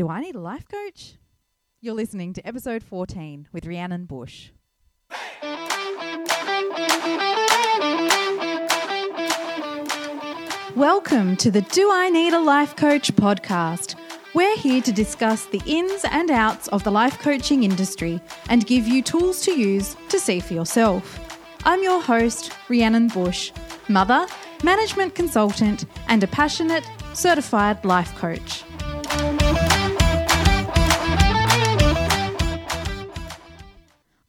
Do I need a life coach? You're listening to episode 14 with Rhiannon Bush. Welcome to the Do I Need a Life Coach podcast. We're here to discuss the ins and outs of the life coaching industry and give you tools to use to see for yourself. I'm your host, Rhiannon Bush, mother, management consultant, and a passionate, certified life coach.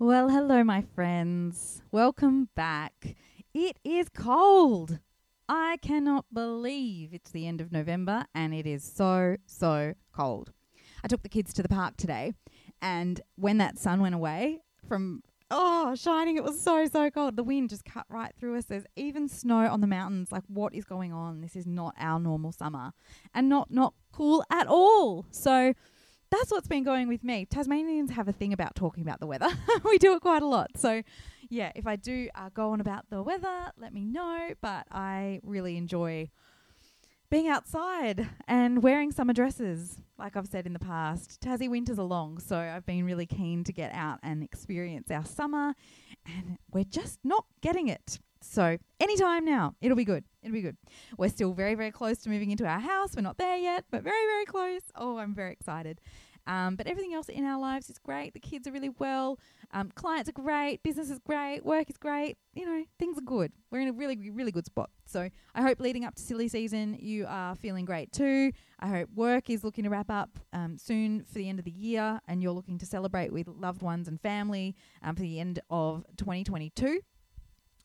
Well, hello, my friends. Welcome back. It is cold. I cannot believe it's the end of November and it is so, so cold. I took the kids to the park today, and when that sun went away from oh shining, it was so, so cold. The wind just cut right through us. There's even snow on the mountains. Like, what is going on? This is not our normal summer and not, not cool at all. So, that's what's been going with me. Tasmanians have a thing about talking about the weather. we do it quite a lot. So, yeah, if I do uh, go on about the weather, let me know. But I really enjoy being outside and wearing summer dresses. Like I've said in the past, Tassie winters are long, so I've been really keen to get out and experience our summer, and we're just not getting it. So, anytime now, it'll be good. It'll be good. We're still very, very close to moving into our house. We're not there yet, but very, very close. Oh, I'm very excited. Um, but everything else in our lives is great. The kids are really well. Um, clients are great. Business is great. Work is great. You know, things are good. We're in a really, really good spot. So I hope leading up to silly season, you are feeling great too. I hope work is looking to wrap up um, soon for the end of the year and you're looking to celebrate with loved ones and family um, for the end of 2022.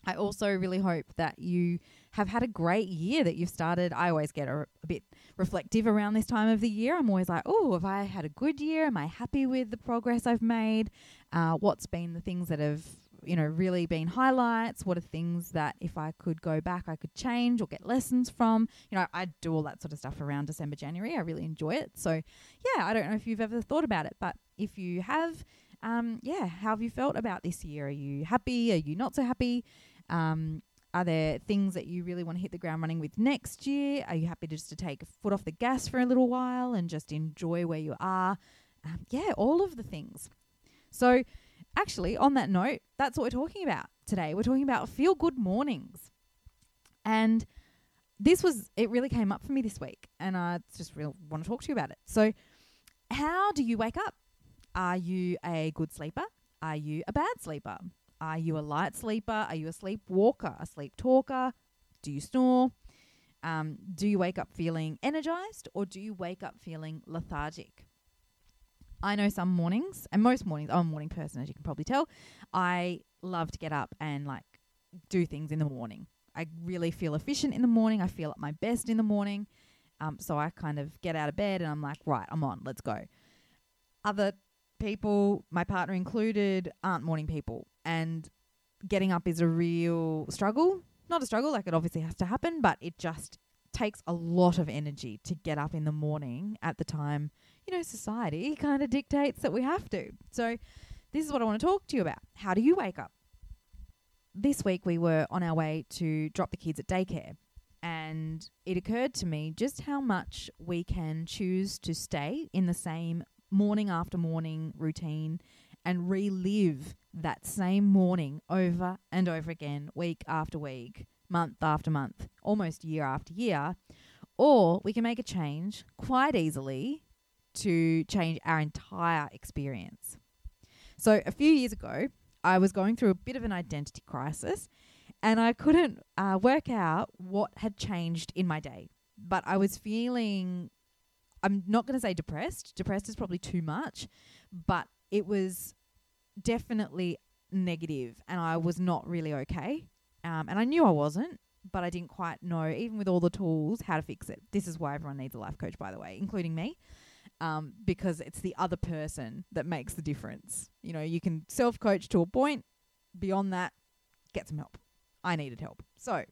I also really hope that you have had a great year that you've started. I always get a, a, bit reflective around this time of the year. I'm always like, oh, have I had a good year? Am I happy with the progress I've made? Uh, what's been the things that have, you know, really been highlights? What are things that if I could go back, I could change or get lessons from? You know, I do all that sort of stuff around December, January. I really enjoy it. So, yeah, I don't know if you've ever thought about it, but if you have, um, yeah, how have you felt about this year? Are you happy? Are you not so happy? Um, are there things that you really want to hit the ground running with next year? Are you happy just to take a foot off the gas for a little while and just enjoy where you are? Um, yeah, all of the things. So, actually, on that note, that's what we're talking about today. We're talking about feel good mornings. And this was, it really came up for me this week, and I just really want to talk to you about it. So, how do you wake up? Are you a good sleeper? Are you a bad sleeper? Are you a light sleeper? Are you a sleepwalker, a sleep talker? Do you snore? Um, do you wake up feeling energized or do you wake up feeling lethargic? I know some mornings, and most mornings, I'm a morning person, as you can probably tell. I love to get up and like do things in the morning. I really feel efficient in the morning. I feel at my best in the morning. Um, so I kind of get out of bed and I'm like, right, I'm on, let's go. Other people, my partner included, aren't morning people. And getting up is a real struggle. Not a struggle, like it obviously has to happen, but it just takes a lot of energy to get up in the morning at the time, you know, society kind of dictates that we have to. So, this is what I want to talk to you about. How do you wake up? This week we were on our way to drop the kids at daycare, and it occurred to me just how much we can choose to stay in the same morning after morning routine and relive that same morning over and over again, week after week, month after month, almost year after year. Or we can make a change quite easily to change our entire experience. So, a few years ago, I was going through a bit of an identity crisis and I couldn't uh, work out what had changed in my day. But I was feeling, I'm not going to say depressed, depressed is probably too much, but it was definitely negative and I was not really okay. Um, and I knew I wasn't, but I didn't quite know, even with all the tools, how to fix it. This is why everyone needs a life coach, by the way, including me, um, because it's the other person that makes the difference. You know, you can self coach to a point. Beyond that, get some help. I needed help. So,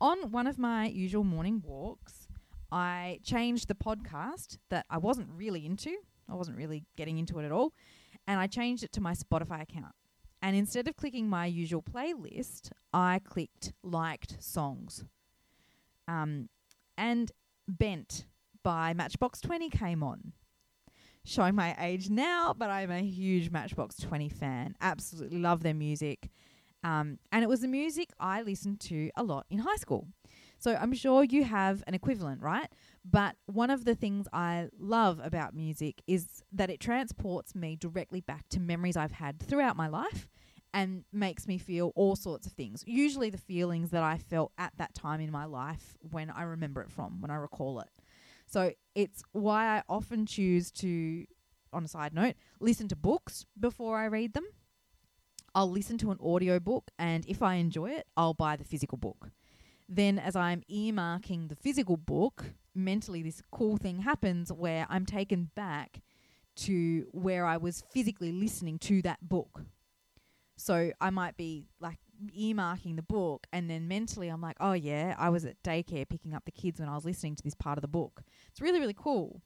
on one of my usual morning walks, I changed the podcast that I wasn't really into. I wasn't really getting into it at all and I changed it to my Spotify account. And instead of clicking my usual playlist, I clicked liked songs. Um, and Bent by Matchbox 20 came on. Showing my age now, but I'm a huge Matchbox 20 fan. Absolutely love their music. Um, and it was the music I listened to a lot in high school. So I'm sure you have an equivalent, right? But one of the things I love about music is that it transports me directly back to memories I've had throughout my life and makes me feel all sorts of things. Usually the feelings that I felt at that time in my life when I remember it from, when I recall it. So it's why I often choose to, on a side note, listen to books before I read them. I'll listen to an audio book, and if I enjoy it, I'll buy the physical book. Then, as I'm earmarking the physical book, mentally this cool thing happens where I'm taken back to where I was physically listening to that book. So I might be like earmarking the book, and then mentally I'm like, oh yeah, I was at daycare picking up the kids when I was listening to this part of the book. It's really, really cool.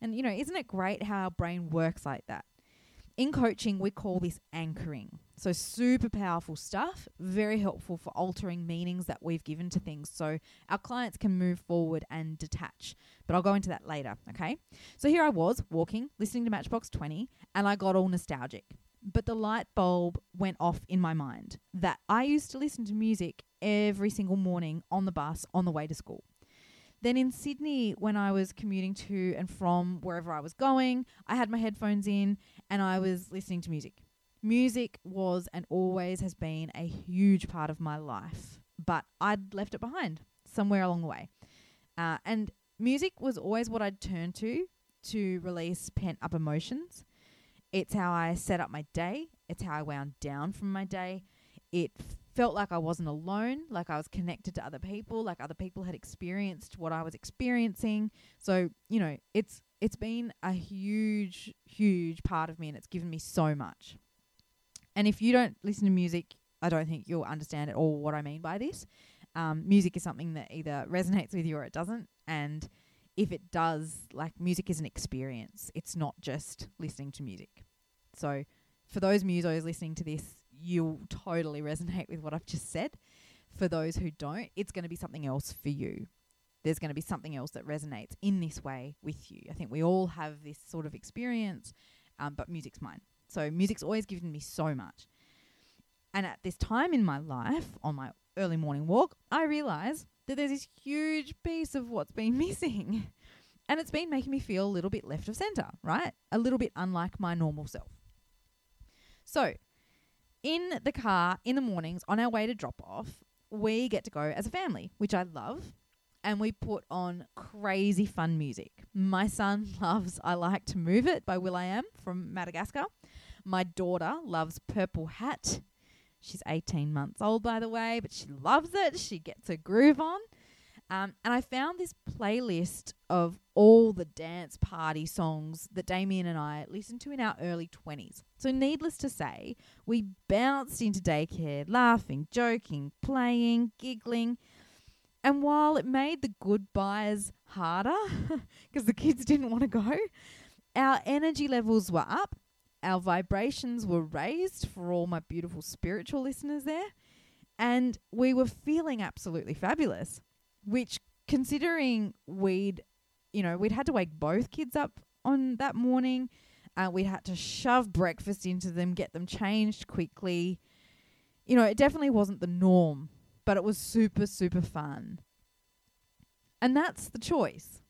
And, you know, isn't it great how our brain works like that? In coaching, we call this anchoring. So, super powerful stuff, very helpful for altering meanings that we've given to things so our clients can move forward and detach. But I'll go into that later, okay? So, here I was walking, listening to Matchbox 20, and I got all nostalgic. But the light bulb went off in my mind that I used to listen to music every single morning on the bus on the way to school. Then in Sydney, when I was commuting to and from wherever I was going, I had my headphones in and I was listening to music. Music was and always has been a huge part of my life, but I'd left it behind somewhere along the way. Uh, and music was always what I'd turn to to release pent up emotions. It's how I set up my day, it's how I wound down from my day. It felt like I wasn't alone, like I was connected to other people, like other people had experienced what I was experiencing. So, you know, it's it's been a huge huge part of me and it's given me so much. And if you don't listen to music, I don't think you'll understand at all what I mean by this. Um, music is something that either resonates with you or it doesn't. And if it does, like music is an experience. It's not just listening to music. So for those musos listening to this, you'll totally resonate with what I've just said. For those who don't, it's going to be something else for you. There's going to be something else that resonates in this way with you. I think we all have this sort of experience, um, but music's mine. So music's always given me so much. And at this time in my life, on my early morning walk, I realize that there's this huge piece of what's been missing. And it's been making me feel a little bit left of center, right? A little bit unlike my normal self. So, in the car in the mornings on our way to drop off, we get to go as a family, which I love. And we put on crazy fun music. My son loves I Like to Move It by will.i.am from Madagascar. My daughter loves Purple Hat. She's 18 months old, by the way, but she loves it. She gets a groove on. Um, and I found this playlist of all the dance party songs that Damien and I listened to in our early 20s. So, needless to say, we bounced into daycare, laughing, joking, playing, giggling. And while it made the goodbyes harder because the kids didn't want to go, our energy levels were up, our vibrations were raised for all my beautiful spiritual listeners there, and we were feeling absolutely fabulous which considering we'd you know we'd had to wake both kids up on that morning uh, we'd had to shove breakfast into them get them changed quickly. You know it definitely wasn't the norm but it was super super fun. And that's the choice.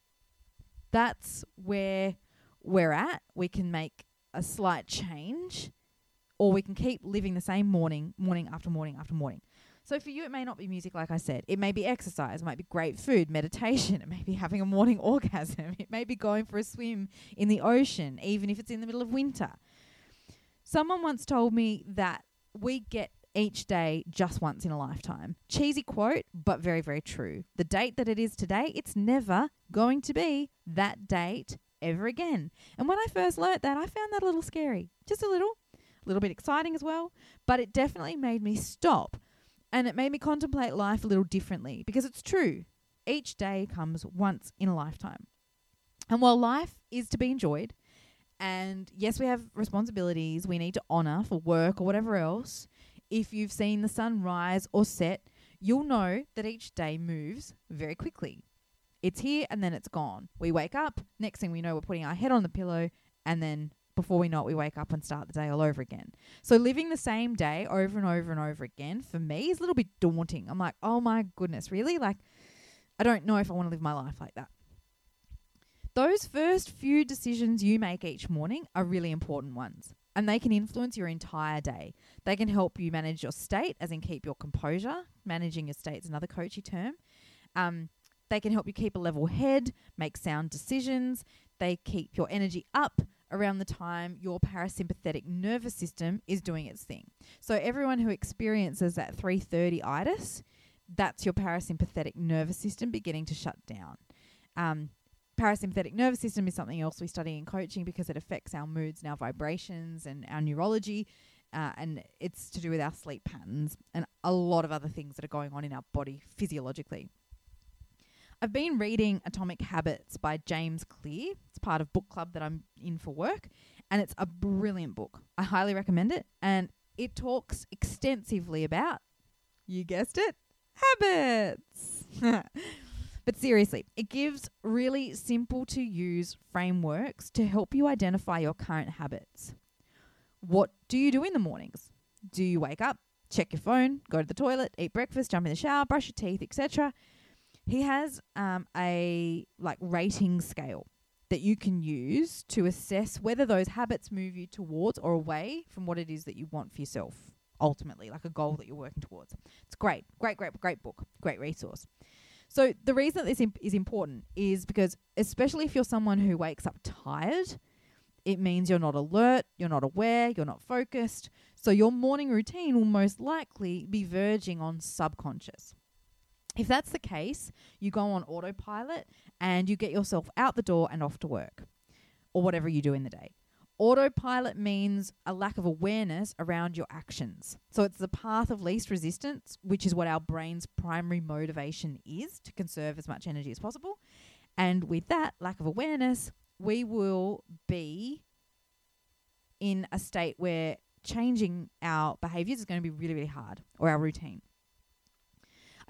That's where we're at. We can make a slight change or we can keep living the same morning morning after morning after morning so for you, it may not be music, like I said. It may be exercise. It might be great food, meditation. It may be having a morning orgasm. It may be going for a swim in the ocean, even if it's in the middle of winter. Someone once told me that we get each day just once in a lifetime. Cheesy quote, but very, very true. The date that it is today, it's never going to be that date ever again. And when I first learnt that, I found that a little scary. Just a little. A little bit exciting as well. But it definitely made me stop and it made me contemplate life a little differently because it's true. Each day comes once in a lifetime. And while life is to be enjoyed, and yes, we have responsibilities we need to honor for work or whatever else, if you've seen the sun rise or set, you'll know that each day moves very quickly. It's here and then it's gone. We wake up, next thing we know, we're putting our head on the pillow, and then before we know it, we wake up and start the day all over again. So living the same day over and over and over again for me is a little bit daunting. I'm like, oh my goodness, really? Like, I don't know if I want to live my life like that. Those first few decisions you make each morning are really important ones, and they can influence your entire day. They can help you manage your state, as in keep your composure. Managing your state is another coachy term. Um, they can help you keep a level head, make sound decisions. They keep your energy up around the time your parasympathetic nervous system is doing its thing. So everyone who experiences that 330 itis, that's your parasympathetic nervous system beginning to shut down. Um, parasympathetic nervous system is something else we study in coaching because it affects our moods and our vibrations and our neurology. Uh, and it's to do with our sleep patterns and a lot of other things that are going on in our body physiologically. I've been reading Atomic Habits by James Clear. It's part of book club that I'm in for work, and it's a brilliant book. I highly recommend it, and it talks extensively about, you guessed it, habits. but seriously, it gives really simple to use frameworks to help you identify your current habits. What do you do in the mornings? Do you wake up, check your phone, go to the toilet, eat breakfast, jump in the shower, brush your teeth, etc.? He has um, a like rating scale that you can use to assess whether those habits move you towards or away from what it is that you want for yourself ultimately, like a goal that you're working towards. It's great, great, great, great book, great resource. So the reason this imp- is important is because, especially if you're someone who wakes up tired, it means you're not alert, you're not aware, you're not focused. So your morning routine will most likely be verging on subconscious. If that's the case, you go on autopilot and you get yourself out the door and off to work or whatever you do in the day. Autopilot means a lack of awareness around your actions. So it's the path of least resistance, which is what our brain's primary motivation is to conserve as much energy as possible. And with that lack of awareness, we will be in a state where changing our behaviors is going to be really, really hard or our routine.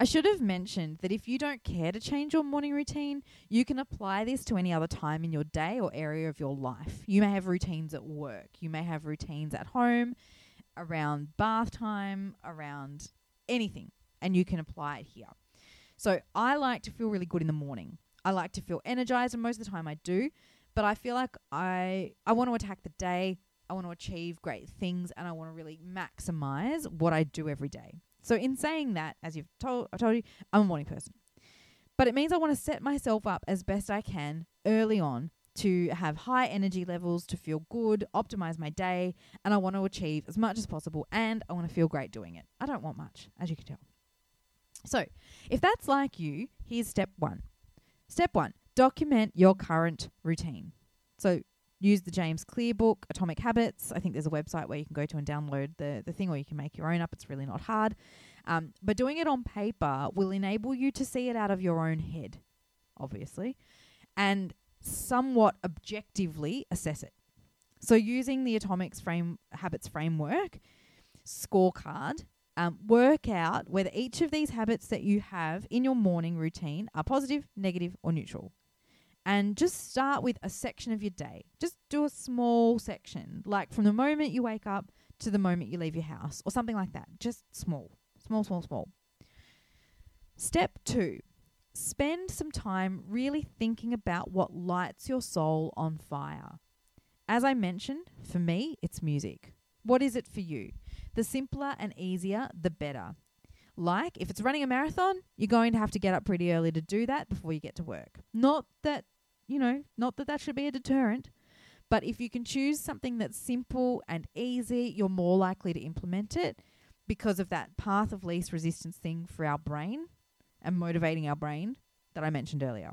I should have mentioned that if you don't care to change your morning routine, you can apply this to any other time in your day or area of your life. You may have routines at work, you may have routines at home, around bath time, around anything, and you can apply it here. So I like to feel really good in the morning. I like to feel energized, and most of the time I do. But I feel like I I want to attack the day. I want to achieve great things, and I want to really maximize what I do every day. So in saying that, as you've told I told you, I'm a morning person. But it means I want to set myself up as best I can early on to have high energy levels, to feel good, optimize my day, and I want to achieve as much as possible and I want to feel great doing it. I don't want much, as you can tell. So, if that's like you, here's step 1. Step 1, document your current routine. So, use the James Clear book, Atomic Habits. I think there's a website where you can go to and download the, the thing, or you can make your own up. It's really not hard. Um, but doing it on paper will enable you to see it out of your own head, obviously, and somewhat objectively assess it. So, using the Atomics frame habits framework scorecard, um, work out whether each of these habits that you have in your morning routine are positive, negative, or neutral and just start with a section of your day. Just do a small section, like from the moment you wake up to the moment you leave your house, or something like that. Just small, small, small, small. Step two spend some time really thinking about what lights your soul on fire. As I mentioned, for me, it's music. What is it for you? The simpler and easier, the better. Like, if it's running a marathon, you're going to have to get up pretty early to do that before you get to work. Not that you know, not that that should be a deterrent, but if you can choose something that's simple and easy, you're more likely to implement it because of that path of least resistance thing for our brain and motivating our brain that I mentioned earlier.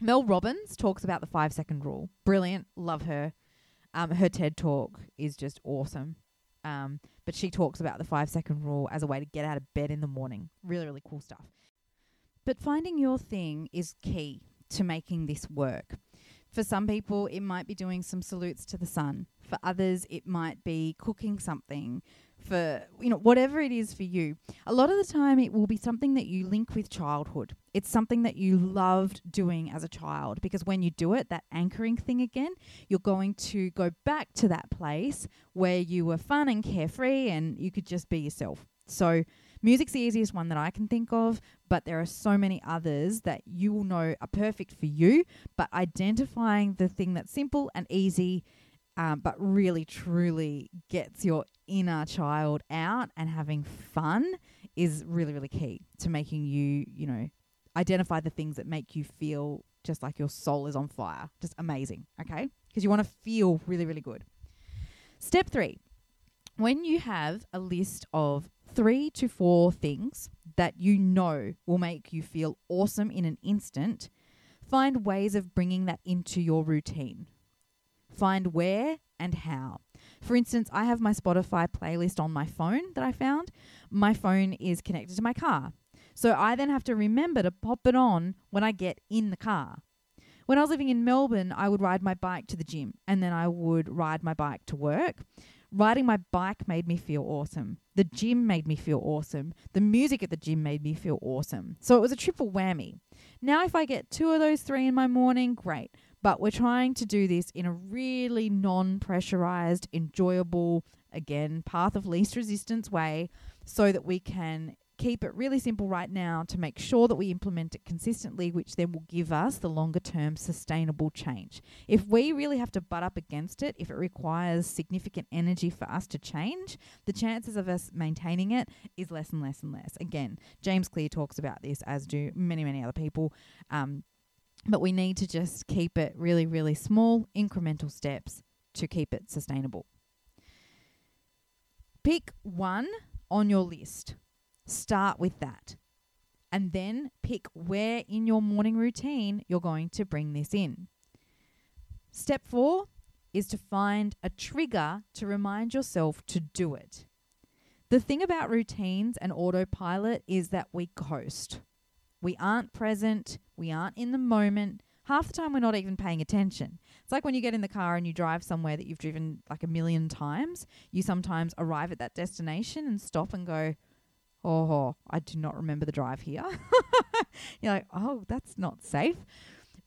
Mel Robbins talks about the five second rule. Brilliant. Love her. Um, her TED talk is just awesome. Um, but she talks about the five second rule as a way to get out of bed in the morning. Really, really cool stuff. But finding your thing is key to making this work. For some people, it might be doing some salutes to the sun. For others, it might be cooking something. for you know whatever it is for you. A lot of the time it will be something that you link with childhood. It's something that you loved doing as a child because when you do it, that anchoring thing again, you're going to go back to that place where you were fun and carefree and you could just be yourself. So Music's the easiest one that I can think of, but there are so many others that you will know are perfect for you. But identifying the thing that's simple and easy, um, but really truly gets your inner child out and having fun is really, really key to making you, you know, identify the things that make you feel just like your soul is on fire. Just amazing, okay? Because you want to feel really, really good. Step three when you have a list of three to four things that you know will make you feel awesome in an instant, find ways of bringing that into your routine. Find where and how. For instance, I have my Spotify playlist on my phone that I found. My phone is connected to my car. So I then have to remember to pop it on when I get in the car. When I was living in Melbourne, I would ride my bike to the gym and then I would ride my bike to work. Riding my bike made me feel awesome. The gym made me feel awesome. The music at the gym made me feel awesome. So it was a triple whammy. Now, if I get two of those three in my morning, great. But we're trying to do this in a really non pressurized, enjoyable, again, path of least resistance way so that we can keep it really simple right now to make sure that we implement it consistently, which then will give us the longer term sustainable change. If we really have to butt up against it, if it requires significant energy for us to change, the chances of us maintaining it is less and less and less. Again, James Clear talks about this, as do many, many other people. Um, but we need to just keep it really, really small, incremental steps to keep it sustainable. Pick one on your list Start with that. And then pick where in your morning routine you're going to bring this in. Step four is to find a trigger to remind yourself to do it. The thing about routines and autopilot is that we coast. We aren't present, we aren't in the moment. Half the time, we're not even paying attention. It's like when you get in the car and you drive somewhere that you've driven like a million times, you sometimes arrive at that destination and stop and go, oh, I do not remember the drive here. You're like, oh, that's not safe.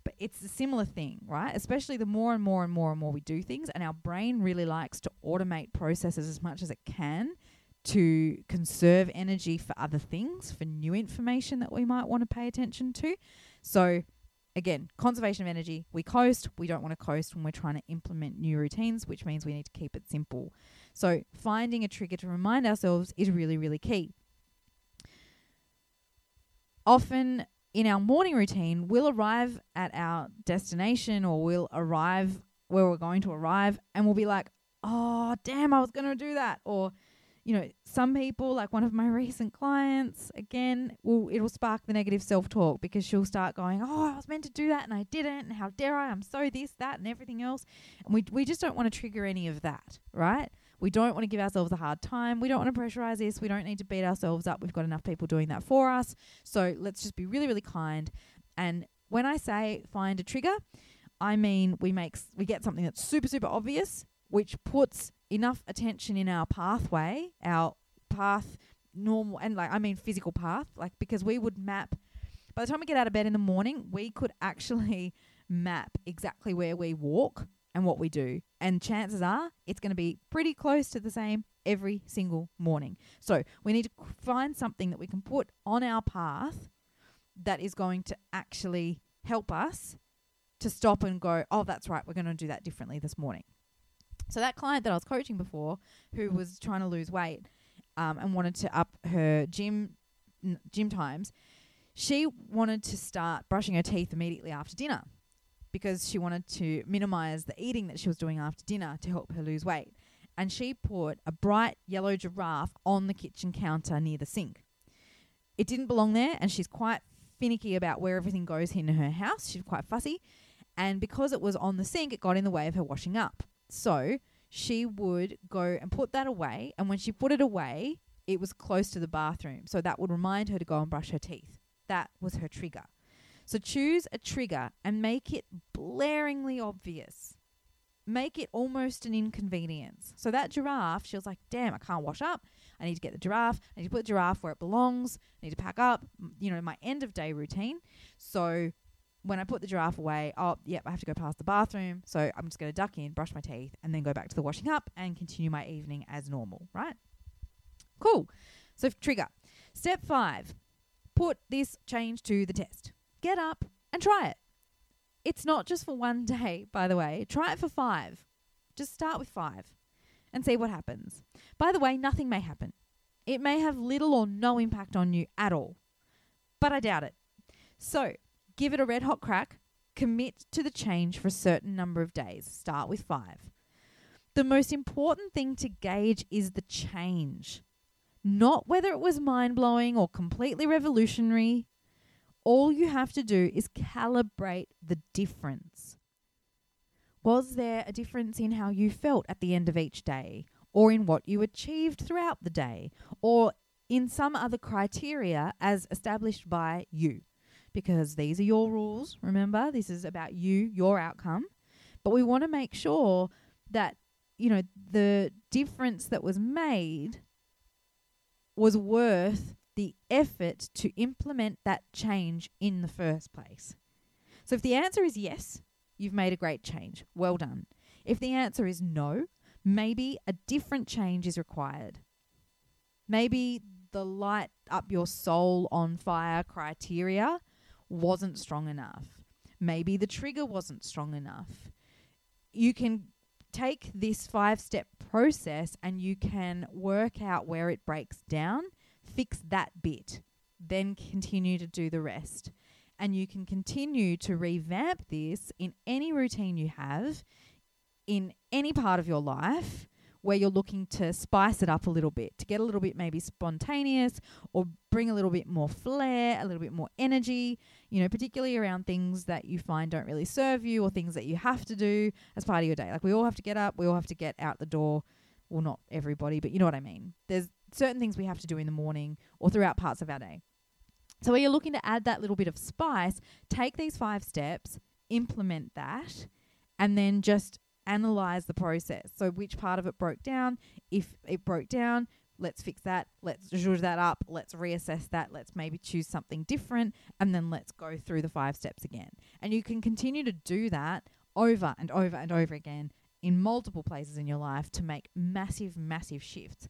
But it's a similar thing, right? Especially the more and more and more and more we do things, and our brain really likes to automate processes as much as it can to conserve energy for other things, for new information that we might want to pay attention to. So, again, conservation of energy. We coast. We don't want to coast when we're trying to implement new routines, which means we need to keep it simple. So, finding a trigger to remind ourselves is really, really key often in our morning routine, we'll arrive at our destination or we'll arrive where we're going to arrive and we'll be like, oh, damn, I was going to do that. Or, you know, some people, like one of my recent clients, again, will it'll spark the negative self talk because she'll start going, oh, I was meant to do that and I didn't. And how dare I? I'm so this, that, and everything else. And we, we just don't want to trigger any of that, right? We don't want to give ourselves a hard time. We don't want to pressurize this. We don't need to beat ourselves up. We've got enough people doing that for us. So let's just be really, really kind. And when I say find a trigger, I mean we make we get something that's super, super obvious, which puts enough attention in our pathway, our path normal and like I mean physical path, like because we would map by the time we get out of bed in the morning, we could actually map exactly where we walk and what we do. And chances are it's going to be pretty close to the same every single morning. So we need to find something that we can put on our path that is going to actually help us to stop and go, oh, that's right, we're going to do that differently this morning. So that client that I was coaching before, who was trying to lose weight um, and wanted to up her gym gym times, she wanted to start brushing her teeth immediately after dinner because she wanted to minimize the eating that she was doing after dinner to help her lose weight. And she put a bright yellow giraffe on the kitchen counter near the sink. It didn't belong there, and she's quite finicky about where everything goes in her house. She's quite fussy. And because it was on the sink, it got in the way of her washing up. So she would go and put that away. And when she put it away, it was close to the bathroom. So that would remind her to go and brush her teeth. That was her trigger. So choose a trigger and make it blaringly obvious. make it almost an inconvenience. So that giraffe, she was like, damn, I can't wash up. I need to get the giraffe. I need to put the giraffe where it belongs. I need to pack up, you know, my end of day routine. So when I put the giraffe away, oh, yep, I have to go past the bathroom. So I'm just going to duck in, brush my teeth, and then go back to the washing up and continue my evening as normal, right? Cool. So, trigger. Step five put this change to the test. Get up and try it. It's not just for one day, by the way. Try it for five. Just start with five and see what happens. By the way, nothing may happen. It may have little or no impact on you at all, but I doubt it. So, give it a red hot crack, commit to the change for a certain number of days. Start with five. The most important thing to gauge is the change, not whether it was mind blowing or completely revolutionary. All you have to do is calibrate the difference. Was there a difference in how you felt at the end of each day, or in what you achieved throughout the day, or in some other criteria as established by you? Because these are your rules, remember? This is about you, your outcome. But we want to make sure that, you know, the difference that was made was worth the effort to implement that change in the first place. So if the answer is yes, you've made a great change. Well done. If the answer is no, maybe a different change is required. Maybe the light up your soul on fire criteria wasn't strong enough. Maybe the trigger wasn't strong enough. You can take this five step process and you can work out where it breaks down, fix that bit, then continue to do the rest and you can continue to revamp this in any routine you have in any part of your life where you're looking to spice it up a little bit, to get a little bit maybe spontaneous or bring a little bit more flair, a little bit more energy, you know, particularly around things that you find don't really serve you or things that you have to do as part of your day. Like we all have to get up, we all have to get out the door. Well, not everybody, but you know what I mean. There's certain things we have to do in the morning or throughout parts of our day. So, where you're looking to add that little bit of spice, take these five steps, implement that, and then just analyze the process. So, which part of it broke down? If it broke down, let's fix that. Let's zhuzh that up. Let's reassess that. Let's maybe choose something different. And then let's go through the five steps again. And you can continue to do that over and over and over again in multiple places in your life to make massive, massive shifts.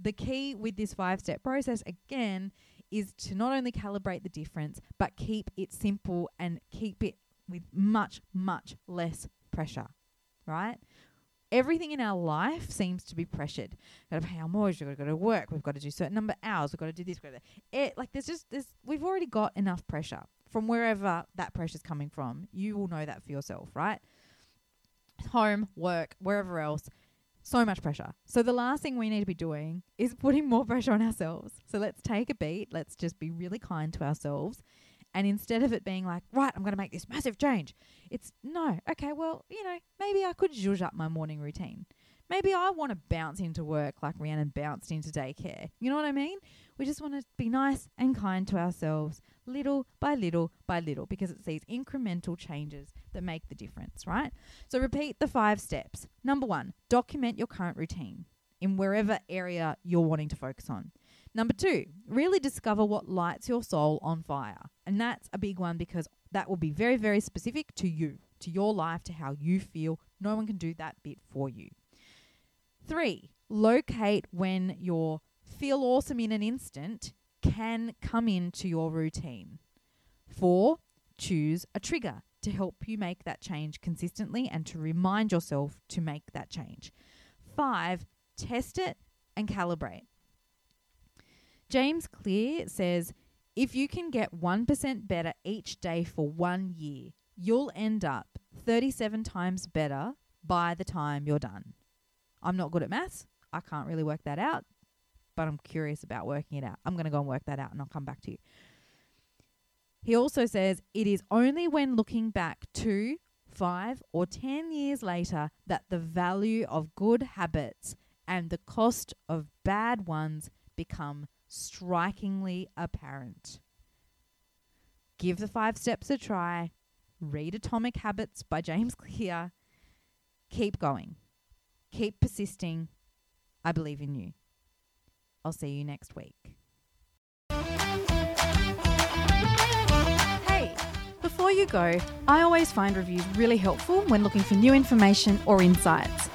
The key with this five step process, again, is to not only calibrate the difference, but keep it simple and keep it with much, much less pressure, right? Everything in our life seems to be pressured. We've Got to pay our mortgage. We've got to go to work. We've got to do certain number of hours. We've got to do this. We've got to it, like there's just there's we've already got enough pressure from wherever that pressure's coming from. You will know that for yourself, right? Home, work, wherever else so much pressure. So the last thing we need to be doing is putting more pressure on ourselves. So let's take a beat. Let's just be really kind to ourselves. And instead of it being like, right, I'm going to make this massive change, it's no, okay, well, you know, maybe I could zhuzh up my morning routine. Maybe I want to bounce into work like Rhiannon bounced into daycare. You know what I mean? We just want to be nice and kind to ourselves, little by little by little, because it's these incremental changes that make the difference, right? So repeat the five steps. Number one, document your current routine in wherever area you're wanting to focus on. Number two, really discover what lights your soul on fire. And that's a big one because that will be very, very specific to you, to your life, to how you feel. No one can do that bit for you. Three, locate when your feel awesome in an instant can come into your routine. Four, choose a trigger to help you make that change consistently and to remind yourself to make that change. Five, test it and calibrate. James Clear says if you can get 1% better each day for one year, you'll end up 37 times better by the time you're done. I'm not good at maths. I can't really work that out, but I'm curious about working it out. I'm going to go and work that out and I'll come back to you. He also says it is only when looking back two, five, or ten years later that the value of good habits and the cost of bad ones become strikingly apparent. Give the five steps a try. Read Atomic Habits by James Clear keep going, keep persisting. I believe in you. I'll see you next week. Hey, before you go, I always find reviews really helpful when looking for new information or insights.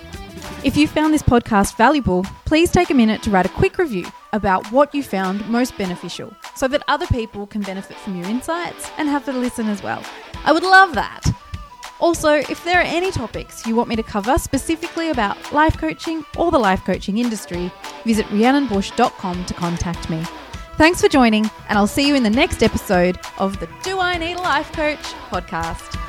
If you found this podcast valuable, please take a minute to write a quick review about what you found most beneficial so that other people can benefit from your insights and have a listen as well. I would love that. Also, if there are any topics you want me to cover specifically about life coaching or the life coaching industry, visit rhiannonbush.com to contact me. Thanks for joining, and I'll see you in the next episode of the Do I Need a Life Coach podcast.